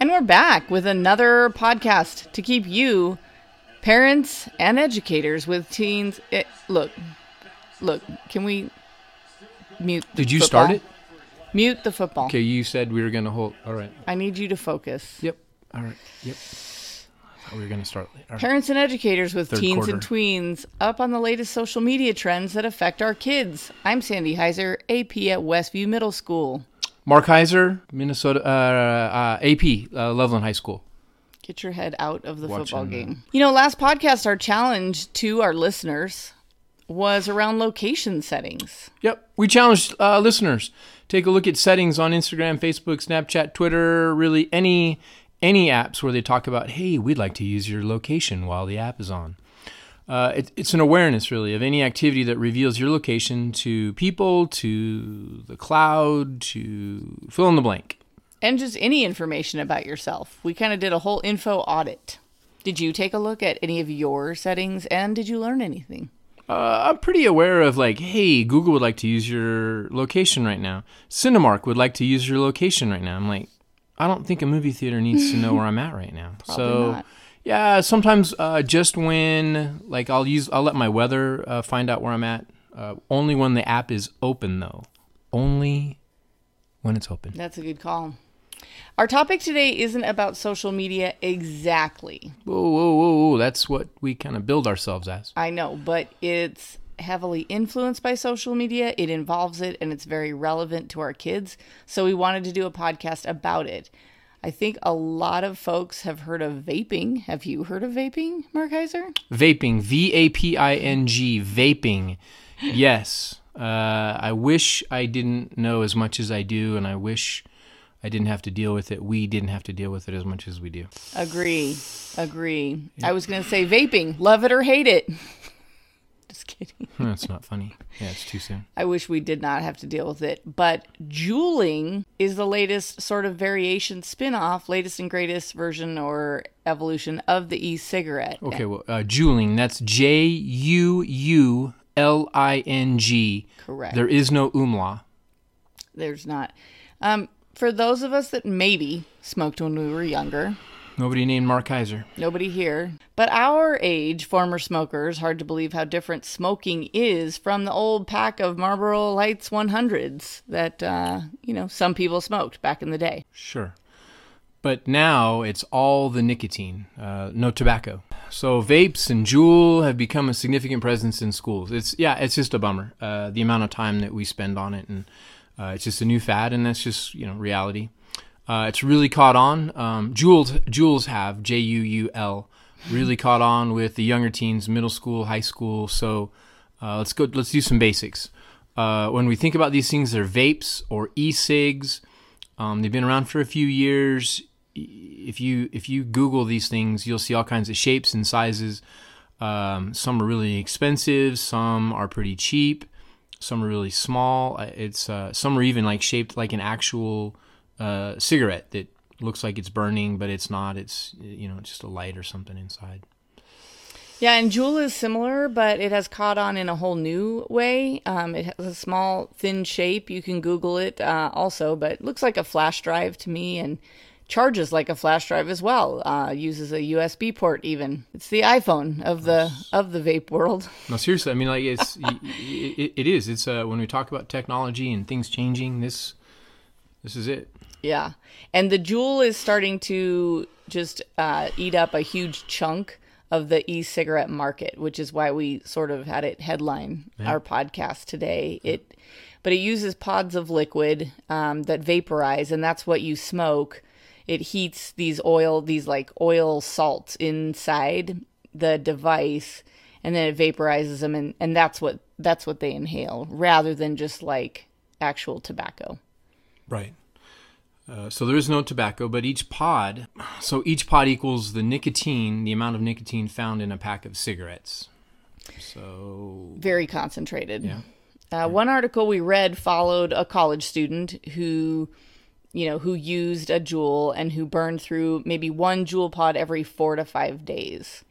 And we're back with another podcast to keep you, parents and educators with teens. It, look, look, can we mute? the Did you start it? Mute the football. Okay, you said we were going to hold. All right. I need you to focus. Yep. All right. Yep. We are going to start. Right. Parents and educators with Third teens and tweens up on the latest social media trends that affect our kids. I'm Sandy Heiser, AP at Westview Middle School. Mark Heiser, Minnesota, uh, uh, AP, uh, Loveland High School. Get your head out of the football Watching, uh, game. You know, last podcast, our challenge to our listeners was around location settings. Yep. We challenged uh, listeners take a look at settings on Instagram, Facebook, Snapchat, Twitter, really any any apps where they talk about, hey, we'd like to use your location while the app is on. Uh, it, it's an awareness, really, of any activity that reveals your location to people, to the cloud, to fill in the blank. And just any information about yourself. We kind of did a whole info audit. Did you take a look at any of your settings and did you learn anything? Uh, I'm pretty aware of like, hey, Google would like to use your location right now. Cinemark would like to use your location right now. I'm like, I don't think a movie theater needs to know where I'm at right now. so, not. Yeah, sometimes uh, just when like I'll use, I'll let my weather uh, find out where I'm at. Uh, only when the app is open though. Only when it's open. That's a good call. Our topic today isn't about social media exactly. Whoa, whoa, whoa, whoa! That's what we kind of build ourselves as. I know, but it's heavily influenced by social media. It involves it and it's very relevant to our kids. So we wanted to do a podcast about it. I think a lot of folks have heard of vaping. Have you heard of vaping, Mark Heiser? Vaping, V A P I N G, vaping. Yes. Uh, I wish I didn't know as much as I do, and I wish I didn't have to deal with it. We didn't have to deal with it as much as we do. Agree. Agree. I was going to say vaping. Love it or hate it. Kidding. That's not funny. Yeah, it's too soon. I wish we did not have to deal with it. But juuling is the latest sort of variation spin off, latest and greatest version or evolution of the e cigarette. Okay, well, uh, juuling, that's J U U L I N G. Correct. There is no umlaut. There's not. Um, for those of us that maybe smoked when we were younger, Nobody named Mark Kaiser. nobody here, but our age, former smokers, hard to believe how different smoking is from the old pack of Marlboro Lights 100s that, uh, you know, some people smoked back in the day. Sure. But now it's all the nicotine, uh, no tobacco. So vapes and Juul have become a significant presence in schools. It's yeah, it's just a bummer. Uh, the amount of time that we spend on it, and uh, it's just a new fad, and that's just you know reality. Uh, it's really caught on. Um, Juuls Juuls have J U U L really caught on with the younger teens, middle school, high school. So uh, let's go. Let's do some basics. Uh, when we think about these things, they're vapes or e-cigs. Um, they've been around for a few years. If you if you Google these things, you'll see all kinds of shapes and sizes. Um, some are really expensive. Some are pretty cheap. Some are really small. Uh, It's uh, some are even like shaped like an actual uh, cigarette that looks like it's burning, but it's not. It's you know just a light or something inside. Yeah, and Juul is similar, but it has caught on in a whole new way. Um, it has a small, thin shape. You can Google it uh, also, but it looks like a flash drive to me and charges like a flash drive as well. Uh, uses a USB port even. It's the iPhone of the of the vape world. No, seriously. I mean, like it's y- it, it is. It's uh, when we talk about technology and things changing. This this is it. Yeah, and the Juul is starting to just uh, eat up a huge chunk of the e-cigarette market, which is why we sort of had it headline our podcast today. It, but it uses pods of liquid um, that vaporize, and that's what you smoke. It heats these oil, these like oil salts inside the device, and then it vaporizes them, and, and that's what that's what they inhale, rather than just like actual tobacco. Right. Uh, so there is no tobacco, but each pod, so each pod equals the nicotine, the amount of nicotine found in a pack of cigarettes. So very concentrated. Yeah. Uh, one article we read followed a college student who, you know, who used a Juul and who burned through maybe one Juul pod every four to five days.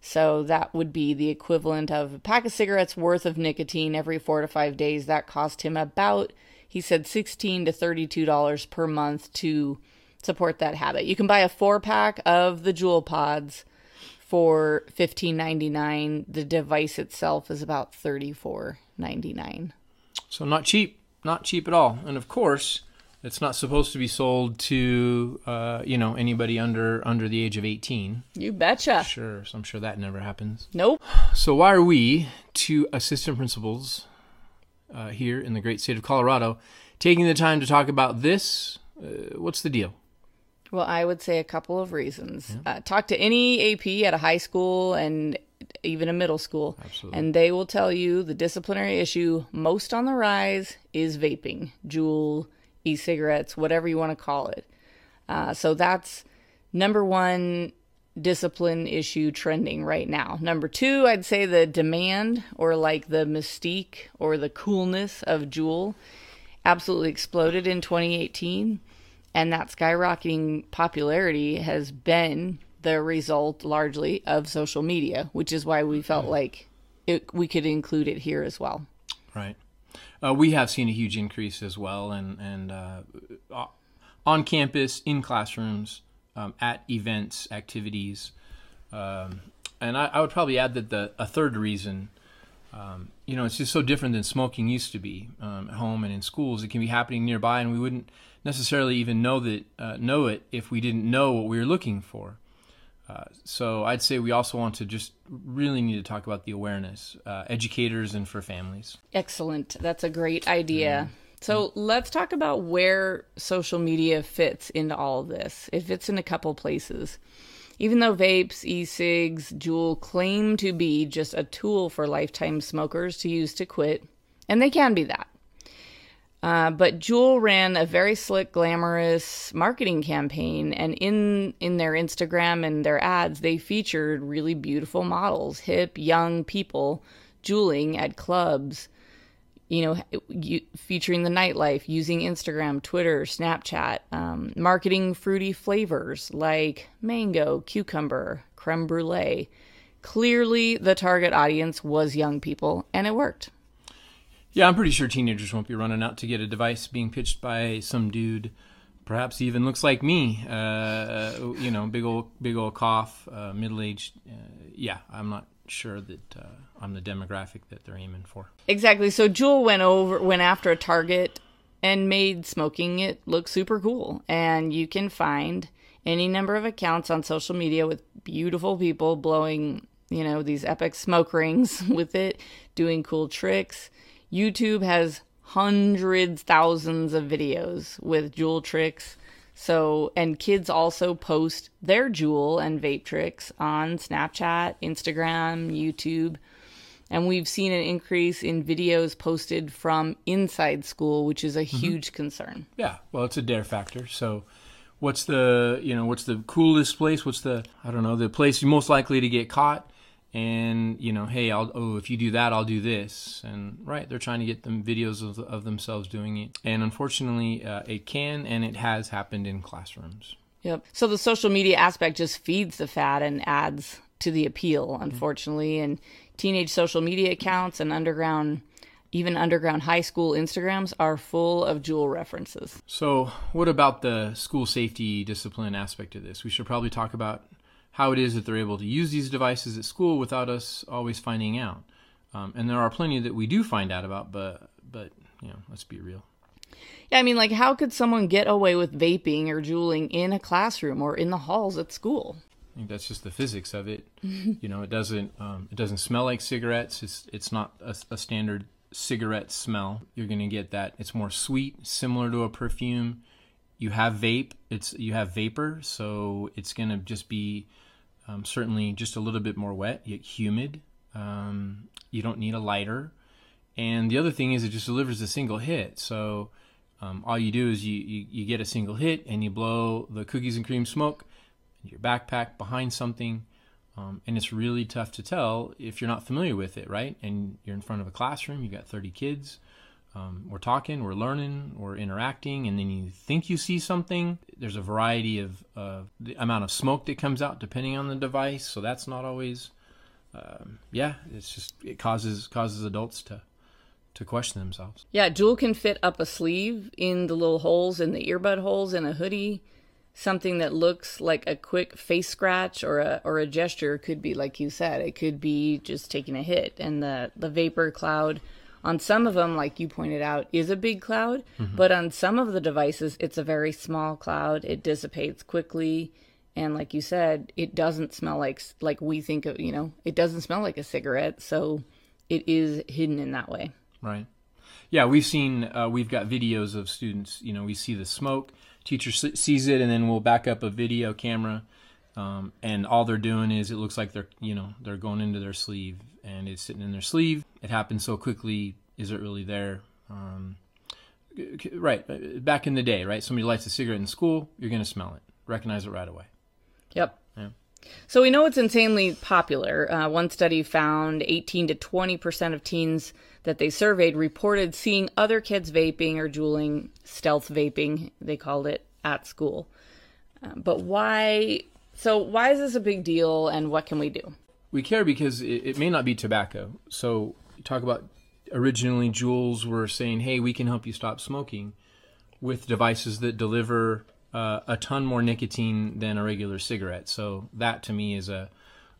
So that would be the equivalent of a pack of cigarettes worth of nicotine every four to five days. That cost him about, he said, sixteen to thirty-two dollars per month to support that habit. You can buy a four pack of the Juul pods for fifteen ninety nine. The device itself is about thirty four ninety nine. So not cheap, not cheap at all. And of course, it's not supposed to be sold to uh, you know anybody under under the age of eighteen. You betcha. Sure, so I'm sure that never happens. Nope. So why are we, two assistant principals uh, here in the great state of Colorado, taking the time to talk about this? Uh, what's the deal? Well, I would say a couple of reasons. Uh, talk to any AP at a high school and even a middle school, Absolutely. and they will tell you the disciplinary issue most on the rise is vaping, Juul, e-cigarettes, whatever you want to call it. Uh, so that's number one discipline issue trending right now. Number two, I'd say the demand or like the mystique or the coolness of Juul absolutely exploded in 2018 and that skyrocketing popularity has been the result largely of social media, which is why we felt like it, we could include it here as well. Right. Uh, we have seen a huge increase as well, and and uh, on campus, in classrooms, um, at events, activities, um, and I, I, would probably add that the a third reason, um, you know, it's just so different than smoking used to be um, at home and in schools. It can be happening nearby, and we wouldn't necessarily even know that uh, know it if we didn't know what we were looking for. Uh, so I'd say we also want to just really need to talk about the awareness, uh, educators and for families. Excellent. That's a great idea. Mm. So let's talk about where social media fits into all of this. It fits in a couple places. Even though vapes, e-cigs, Juul claim to be just a tool for lifetime smokers to use to quit, and they can be that. Uh, but Juul ran a very slick, glamorous marketing campaign, and in in their Instagram and their ads, they featured really beautiful models, hip, young people, juuling at clubs. You know, featuring the nightlife, using Instagram, Twitter, Snapchat, um, marketing fruity flavors like mango, cucumber, creme brulee. Clearly, the target audience was young people, and it worked. Yeah, I'm pretty sure teenagers won't be running out to get a device being pitched by some dude, perhaps even looks like me. Uh, you know, big old big old cough, uh, middle aged. Uh, yeah, I'm not sure that uh, I'm the demographic that they're aiming for. Exactly. So Juul went over went after a target and made smoking it look super cool, and you can find any number of accounts on social media with beautiful people blowing you know these epic smoke rings with it doing cool tricks YouTube has hundreds, thousands of videos with Juul tricks. So, and kids also post their Juul and vape tricks on Snapchat, Instagram, YouTube. And we've seen an increase in videos posted from inside school, which is a mm-hmm. huge concern. Yeah, well, it's a dare factor. So, what's the you know what's the coolest place? What's the I don't know the place you're most likely to get caught? And you know hey i'll oh if you do that i'll do this and right they're trying to get them videos of, of themselves doing it and unfortunately uh, it can and it has happened in classrooms yep so the social media aspect just feeds the fad and adds to the appeal unfortunately mm-hmm. and teenage social media accounts and underground even underground high school Instagrams are full of Juul references. So, what about the school safety discipline aspect of this? We should probably talk about how it is that they're able to use these devices at school without us always finding out. Um, and there are plenty that we do find out about, but but you know, let's be real. Yeah, I mean, like, how could someone get away with vaping or juuling in a classroom or in the halls at school? I think that's just the physics of it. you know, it doesn't um, it doesn't smell like cigarettes. It's it's not a, a standard cigarette smell. You're going to get that. It's more sweet, similar to a perfume. You have vape. It's you have vapor, so it's going to just be um, certainly, just a little bit more wet, yet humid. Um, you don't need a lighter. And the other thing is, it just delivers a single hit. So um, all you do is you, you, you, get a single hit and you blow the cookies and cream smoke in your backpack behind something. Um, and it's really tough to tell if you're not familiar with it, right? And you're in front of a classroom, you've got 30 kids um, we're talking, we're learning, we're interacting, and then you think you see something. There's a variety of uh, the amount of smoke that comes out depending on the device, so that's not always. Um, yeah, it's just it causes causes adults to to question themselves. Yeah, Juul can fit up a sleeve in the little holes in the earbud holes in a hoodie. something that looks like a quick face scratch or a or a gesture could be like you said it could be just taking a hit and the the vapor cloud on some of them like you pointed out is a big cloud mm-hmm. but on some of the devices it's a very small cloud. It dissipates quickly. And like you said it doesn't smell like like we think of you know it doesn't smell like a cigarette so it is hidden in that way. Right. Yeah we've seen uh, we've got videos of students you know we see the smoke. Teacher sees it and then we'll back up a video camera um, and all they're doing is it looks like they're you know they're going into their sleeve and it's sitting in their sleeve it happens so quickly is it really there um, right uh, back in the day right somebody lights a cigarette in school you're going to smell it recognize it right away yep yeah. so we know it's insanely popular uh, one study found 18 to 20 percent of teens that they surveyed reported seeing other kids vaping or juuling, stealth vaping, they called it, at school. Uh, but why? So, why is this a big deal and what can we do? We care because it, it may not be tobacco. So, talk about originally, Juuls were saying, hey, we can help you stop smoking with devices that deliver uh, a ton more nicotine than a regular cigarette. So, that to me is a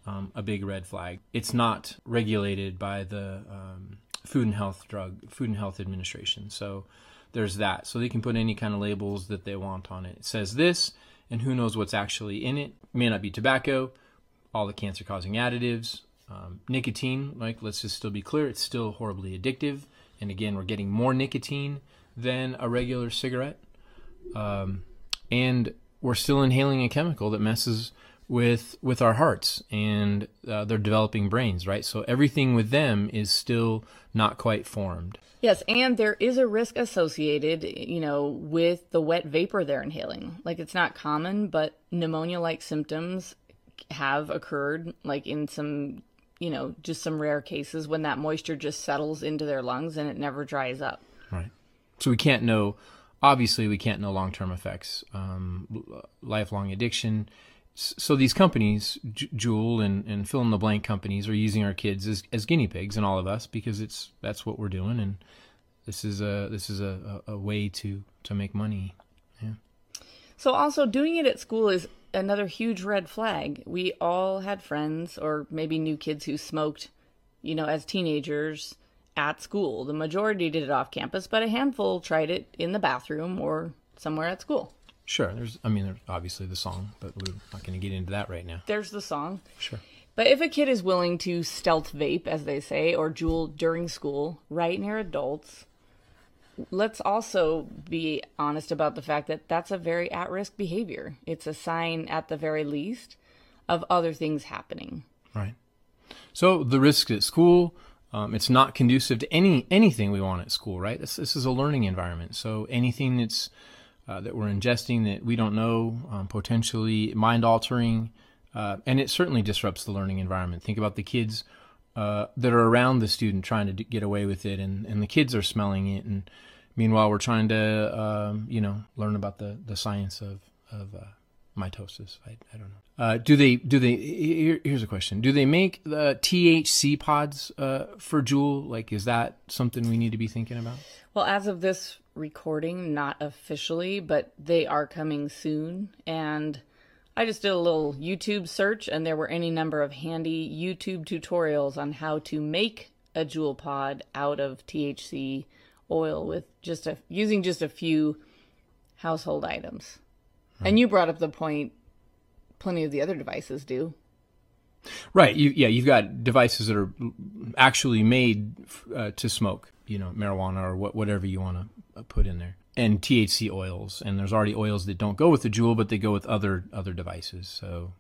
um, a big red flag. It's not regulated by the um, Food and Health Drug Food and Health Administration. So there's that. So they can put any kind of labels that they want on it. It says this, and who knows what's actually in it. it may not be tobacco, all the cancer-causing additives, um, nicotine. Like let's just still be clear, it's still horribly addictive. And again, we're getting more nicotine than a regular cigarette, um, and we're still inhaling a chemical that messes with with our hearts and uh, they're developing brains right so everything with them is still not quite formed yes and there is a risk associated you know with the wet vapor they're inhaling like it's not common but pneumonia like symptoms have occurred like in some you know just some rare cases when that moisture just settles into their lungs and it never dries up right so we can't know obviously we can't know long-term effects um, lifelong addiction so these companies, J- Juul and, and fill in the blank companies, are using our kids as, as guinea pigs and all of us because it's that's what we're doing, and this is a this is a, a, a way to to make money. Yeah. So also doing it at school is another huge red flag. We all had friends or maybe new kids who smoked, you know, as teenagers at school. The majority did it off campus, but a handful tried it in the bathroom or somewhere at school. Sure. There's, I mean, there's obviously the song, but we're not going to get into that right now. There's the song. Sure. But if a kid is willing to stealth vape, as they say, or juul during school, right near adults, let's also be honest about the fact that that's a very at risk behavior. It's a sign, at the very least, of other things happening. Right. So the risk at school, um, it's not conducive to any anything we want at school, right? This, this is a learning environment. So anything that's uh, that we're ingesting that we don't know, um, potentially mind altering, uh, and it certainly disrupts the learning environment. Think about the kids uh, that are around the student trying to d- get away with it, and, and the kids are smelling it, and meanwhile we're trying to um, you know learn about the, the science of of uh, mitosis. I, I don't know. Uh, do they do they? Here, here's a question: Do they make the THC pods uh, for Juul? Like, is that something we need to be thinking about? Well, as of this recording, not officially, but they are coming soon. And I just did a little YouTube search, and there were any number of handy YouTube tutorials on how to make a Juul pod out of THC oil with just a using just a few household items. Right. And you brought up the point plenty of the other devices do. Right. You, yeah, you've got devices that are actually made uh, to smoke, you know, marijuana or what, whatever you want to put in there and THC oils and there's already oils that don't go with the Juul, but they go with other other devices. So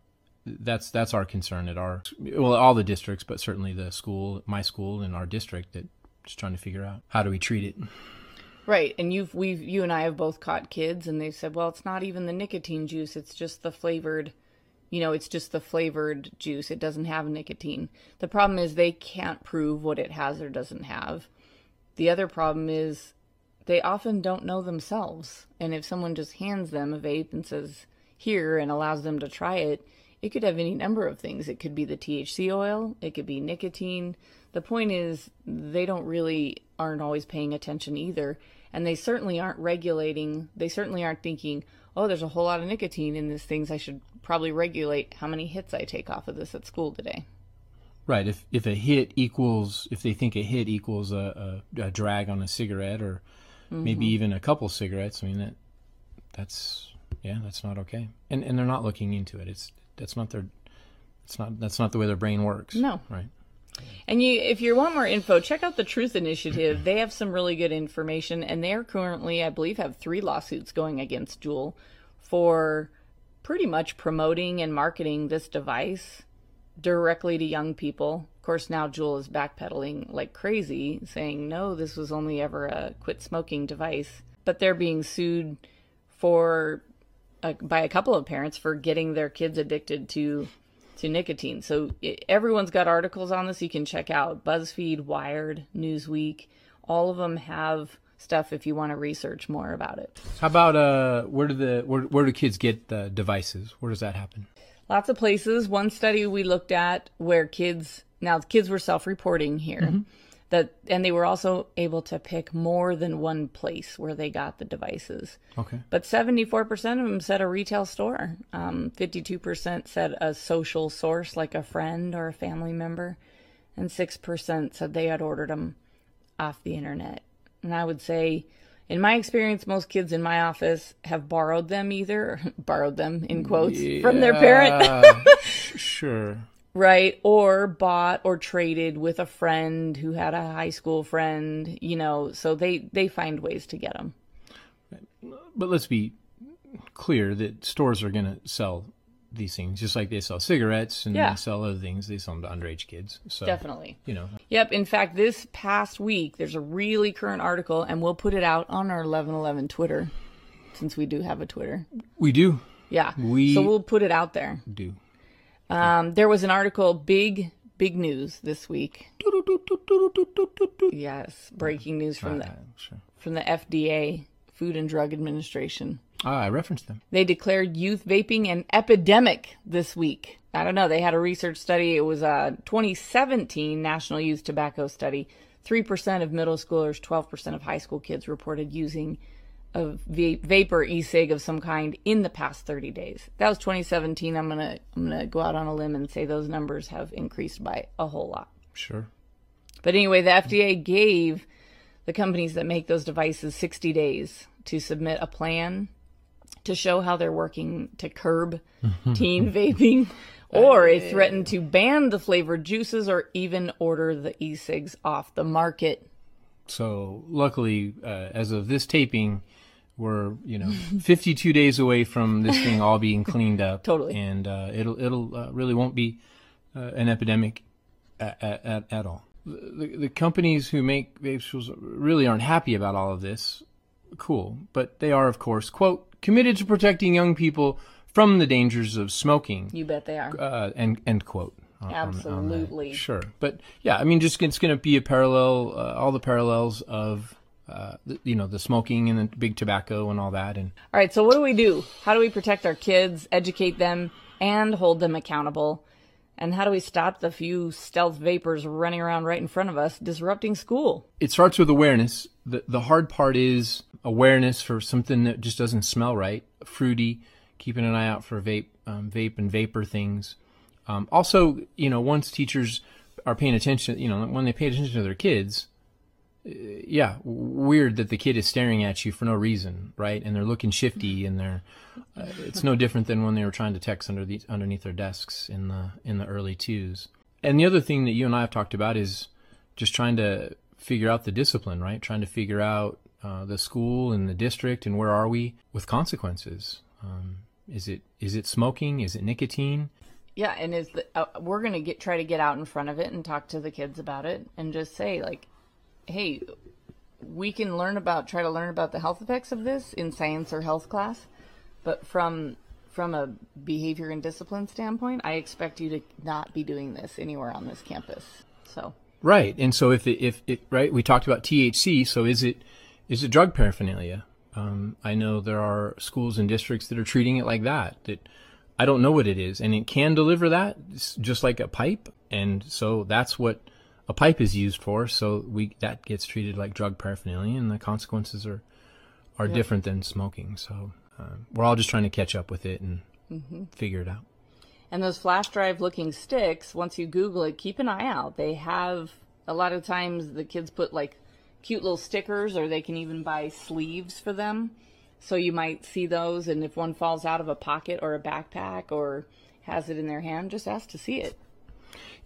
that's that's our concern at our well all the districts but certainly the school my school and our district that just trying to figure out how do we treat it. Right and you've we've you and I have both caught kids and they've said well it's not even the nicotine juice it's just the flavored you know it's just the flavored juice it doesn't have nicotine. The problem is they can't prove what it has or doesn't have. The other problem is they often don't know themselves. And if someone just hands them a vape and says, here, and allows them to try it, it could have any number of things. It could be the THC oil, it could be nicotine. The point is, they don't really aren't always paying attention either. and they certainly aren't regulating. They certainly aren't thinking, "Oh, there's a whole lot of nicotine in these things. I should probably regulate how many hits I take off of this at school today." Right. If if a hit equals, if they think a hit equals a, a, a drag on a cigarette, or mm-hmm. maybe even a couple cigarettes, I mean that that's yeah, that's not okay. And and they're not looking into it. It's that's not their. It's not that's not the way their brain works. No. Right. And you, if you want more info, check out the Truth Initiative. They have some really good information, and they are currently, I believe, have three lawsuits going against Juul for pretty much promoting and marketing this device directly to young people. Of course, now Juul is backpedaling like crazy, saying no, this was only ever a quit smoking device. But they're being sued for uh, by a couple of parents for getting their kids addicted to to nicotine. So it, everyone's got articles on this you can check out. BuzzFeed, Wired, Newsweek, all of them have stuff if you want to research more about it. How about uh where do the where, where do kids get the devices? Where does that happen? Lots of places. One study we looked at where kids now kids were self-reporting here. Mm-hmm. that and they were also able to pick more than one place where they got the devices. Okay. But 74% of them said a retail store. Um, 52% said a social source like a friend or a family member. And 6% said they had ordered them off the internet. And i would say in my experience most kids in my office have borrowed them either borrowed them in quotes yeah, from their parent. sure. Right? Or bought or traded with a friend who had a high school friend you know so they they find ways to get them but let's be clear that stores are going to sell these things. Just like they sell cigarettes and yeah. they sell other things they sell them to underage kids. So definitely. you know. Yep in fact this past week there's a really current article and we'll put it out on our 1111 twitter since we do have a twitter. We do. Yeah we so we'll put it out there. do. Um, there was an article, big, big news this week. Yes, breaking news from the from the FDA, Food and Drug Administration. Ah, I referenced them. They declared youth vaping an epidemic this week. I don't know. They had a research study. It was a 2017 National Youth Tobacco Study. 3% of middle schoolers, 12% of high school kids reported using of vapor e-cig of some kind in the past 30 days. That was 2017. I'm gonna I'm gonna go out on a limb and say those numbers have increased by a whole lot. Sure. But anyway, the FDA gave the companies that make those devices 60 days to submit a plan to show how they're working to curb teen vaping, or it threatened to ban the flavored juices or even order the e-cigs off the market. So, luckily, uh, as of this taping, we're you know 52 days away from this thing all being cleaned up. Totally. And uh, it'll it'll uh, really won't be uh, an epidemic at, at, at all. The, the companies who make vapes really aren't happy about all of this cool but they are of course quote committed to protecting young people from the dangers of smoking you bet they are uh, and end quote absolutely on sure but yeah i mean just it's going to be a parallel uh, all the parallels of uh, you know, the smoking and the big tobacco and all that. And all right, so what do we do? How do we protect our kids, educate them, and hold them accountable? And how do we stop the few stealth vapors running around right in front of us, disrupting school? It starts with awareness. the The hard part is awareness for something that just doesn't smell right, fruity. Keeping an eye out for vape, um, vape and vapor things. Um, also, you know, once teachers are paying attention, you know, when they pay attention to their kids, yeah, weird that the kid is staring at you for no reason, right? And they're looking shifty, and they're. Uh, it's no different than when they were trying to text under the underneath their desks in the in the early twos. And the other thing that you and I have talked about is just trying to figure out the discipline, right? Trying to figure out uh, the school and the district and where are we with consequences. Um, is it is it smoking? Is it nicotine? Yeah, and is the, uh, we're gonna get try to get out in front of it and talk to the kids about it and just say like hey, we can learn about try to learn about the health effects of this in science or health class, but from from a behavior and discipline standpoint, I expect you to not be doing this anywhere on this campus. So right, and so if it, if it right, we talked about THC. So is it is it drug paraphernalia? Um, I know there are schools and districts that are treating it like that. That I don't know what it is, and it can deliver that just like a pipe, and so that's what a pipe is used for. So we that gets treated like drug paraphernalia, and the consequences are are different than smoking. So uh, we're all just trying to catch up with it and figure it out. And those flash drive looking sticks, once you Google it, keep an eye out. They have a lot of times the kids put like cute little stickers or they can even buy sleeves for them. So you might see those and if one falls out of a pocket or a backpack or has it in their hand, just ask to see it.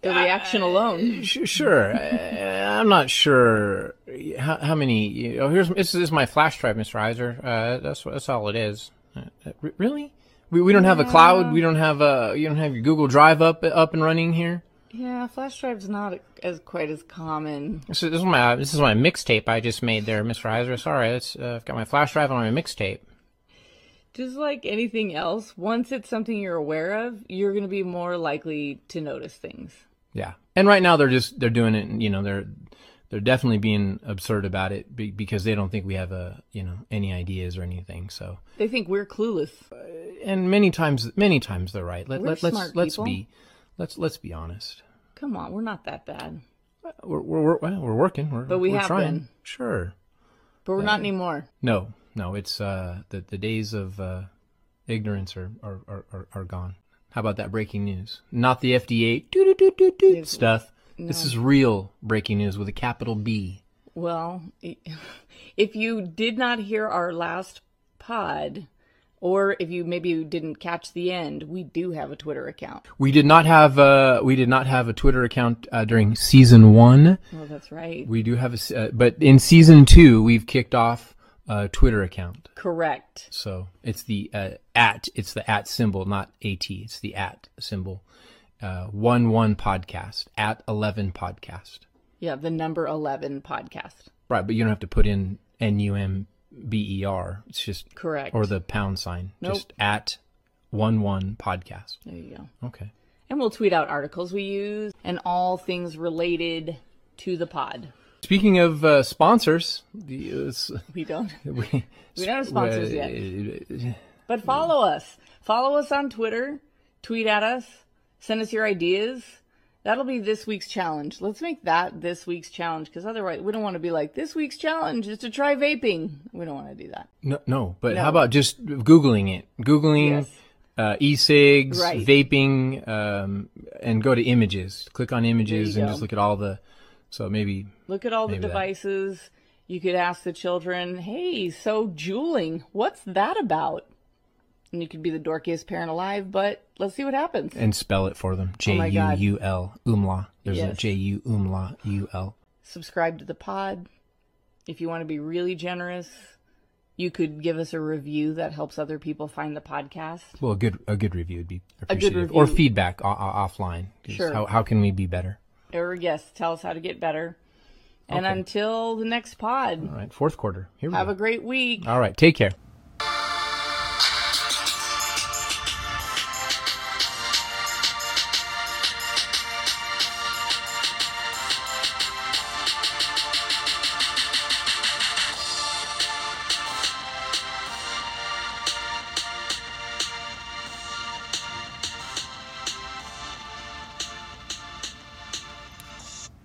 The reaction alone. Sh- Sure, uh, I'm not sure how, how many. You know, here's this is my flash drive, Mr. Iser. Uh, that's that's all it is. Uh, uh, really? We, we don't have a cloud. We don't have a. You don't have your Google Drive up up and running here. Yeah, flash drive's not as quite as common. This is, this is my this is my mixtape I just made there, Mr. Iser. Sorry, it's, uh, I've got my flash drive on my mixtape. Just like anything else, once it's something you're aware of, you're going to be more likely to notice things. Yeah, and right now they're just they're doing it. You know, they're they're definitely being absurd about it because they don't think we have a you know any ideas or anything. So They think we're clueless. Uh, and many times many times they're right. Let, We're let, let's let's people. be let's let's be honest. Come on, we're not that bad. We're we're we're, well, we're working. We're, But we we're have trying. been. Sure. But we're not uh, anymore. No, no. It's uh the the days of uh, ignorance are are, are are gone. How about that breaking news? Not the FDA doo doo doo doo doo stuff. This is real breaking news with a capital B. Well, if you did not hear our last pod, or if you maybe didn't catch the end, we do have a Twitter account. We did not have uh we did not have a Twitter account uh, during season one. Oh, that's right. We do have a, uh, but in season two, we've kicked off a Twitter account. Correct. So it's the uh, at, it's the at symbol, not at. It's the at symbol. Uh, one one podcast at eleven podcast. Yeah, the number 11 podcast. Right, but you don't have to put in n u m b e r. It's just Correct. or the pound sign. Nope. Just at one one podcast. there you go. Okay. And we'll tweet out articles we use and all things related to the pod. Speaking of uh, sponsors, the, uh, We don't. we, We don't have sponsors yet. But follow us. Follow us on Twitter. Tweet at us. Send us your ideas. That'll be this week's challenge. Let's make that this week's challenge because otherwise we don't want to be like, this week's challenge is to try vaping. We don't want to do that. No, no, but No. how about just googling it? Googling Yes. uh, e-cigs, Right. vaping, um, and go to images. Click on images and go. just look at all the. So maybe Look at all the Maybe that. devices. You could ask the children, hey, so juuling, what's that about? And you could be the dorkiest parent alive, but let's see what happens. and spell it for them. J Oh my U. U L umla. There's a Yes. J U umla U L. subscribe to the pod. If you want to be really generous, you could give us a review that helps other people find the podcast. Well, a good a good review would be appreciated. A good appreciated, or feedback o- o- offline. Sure. How how can we be better? Or yes, tell us how to get better. And Okay. until the next pod, All right, fourth quarter. Here we have go. a great week. All right, take care.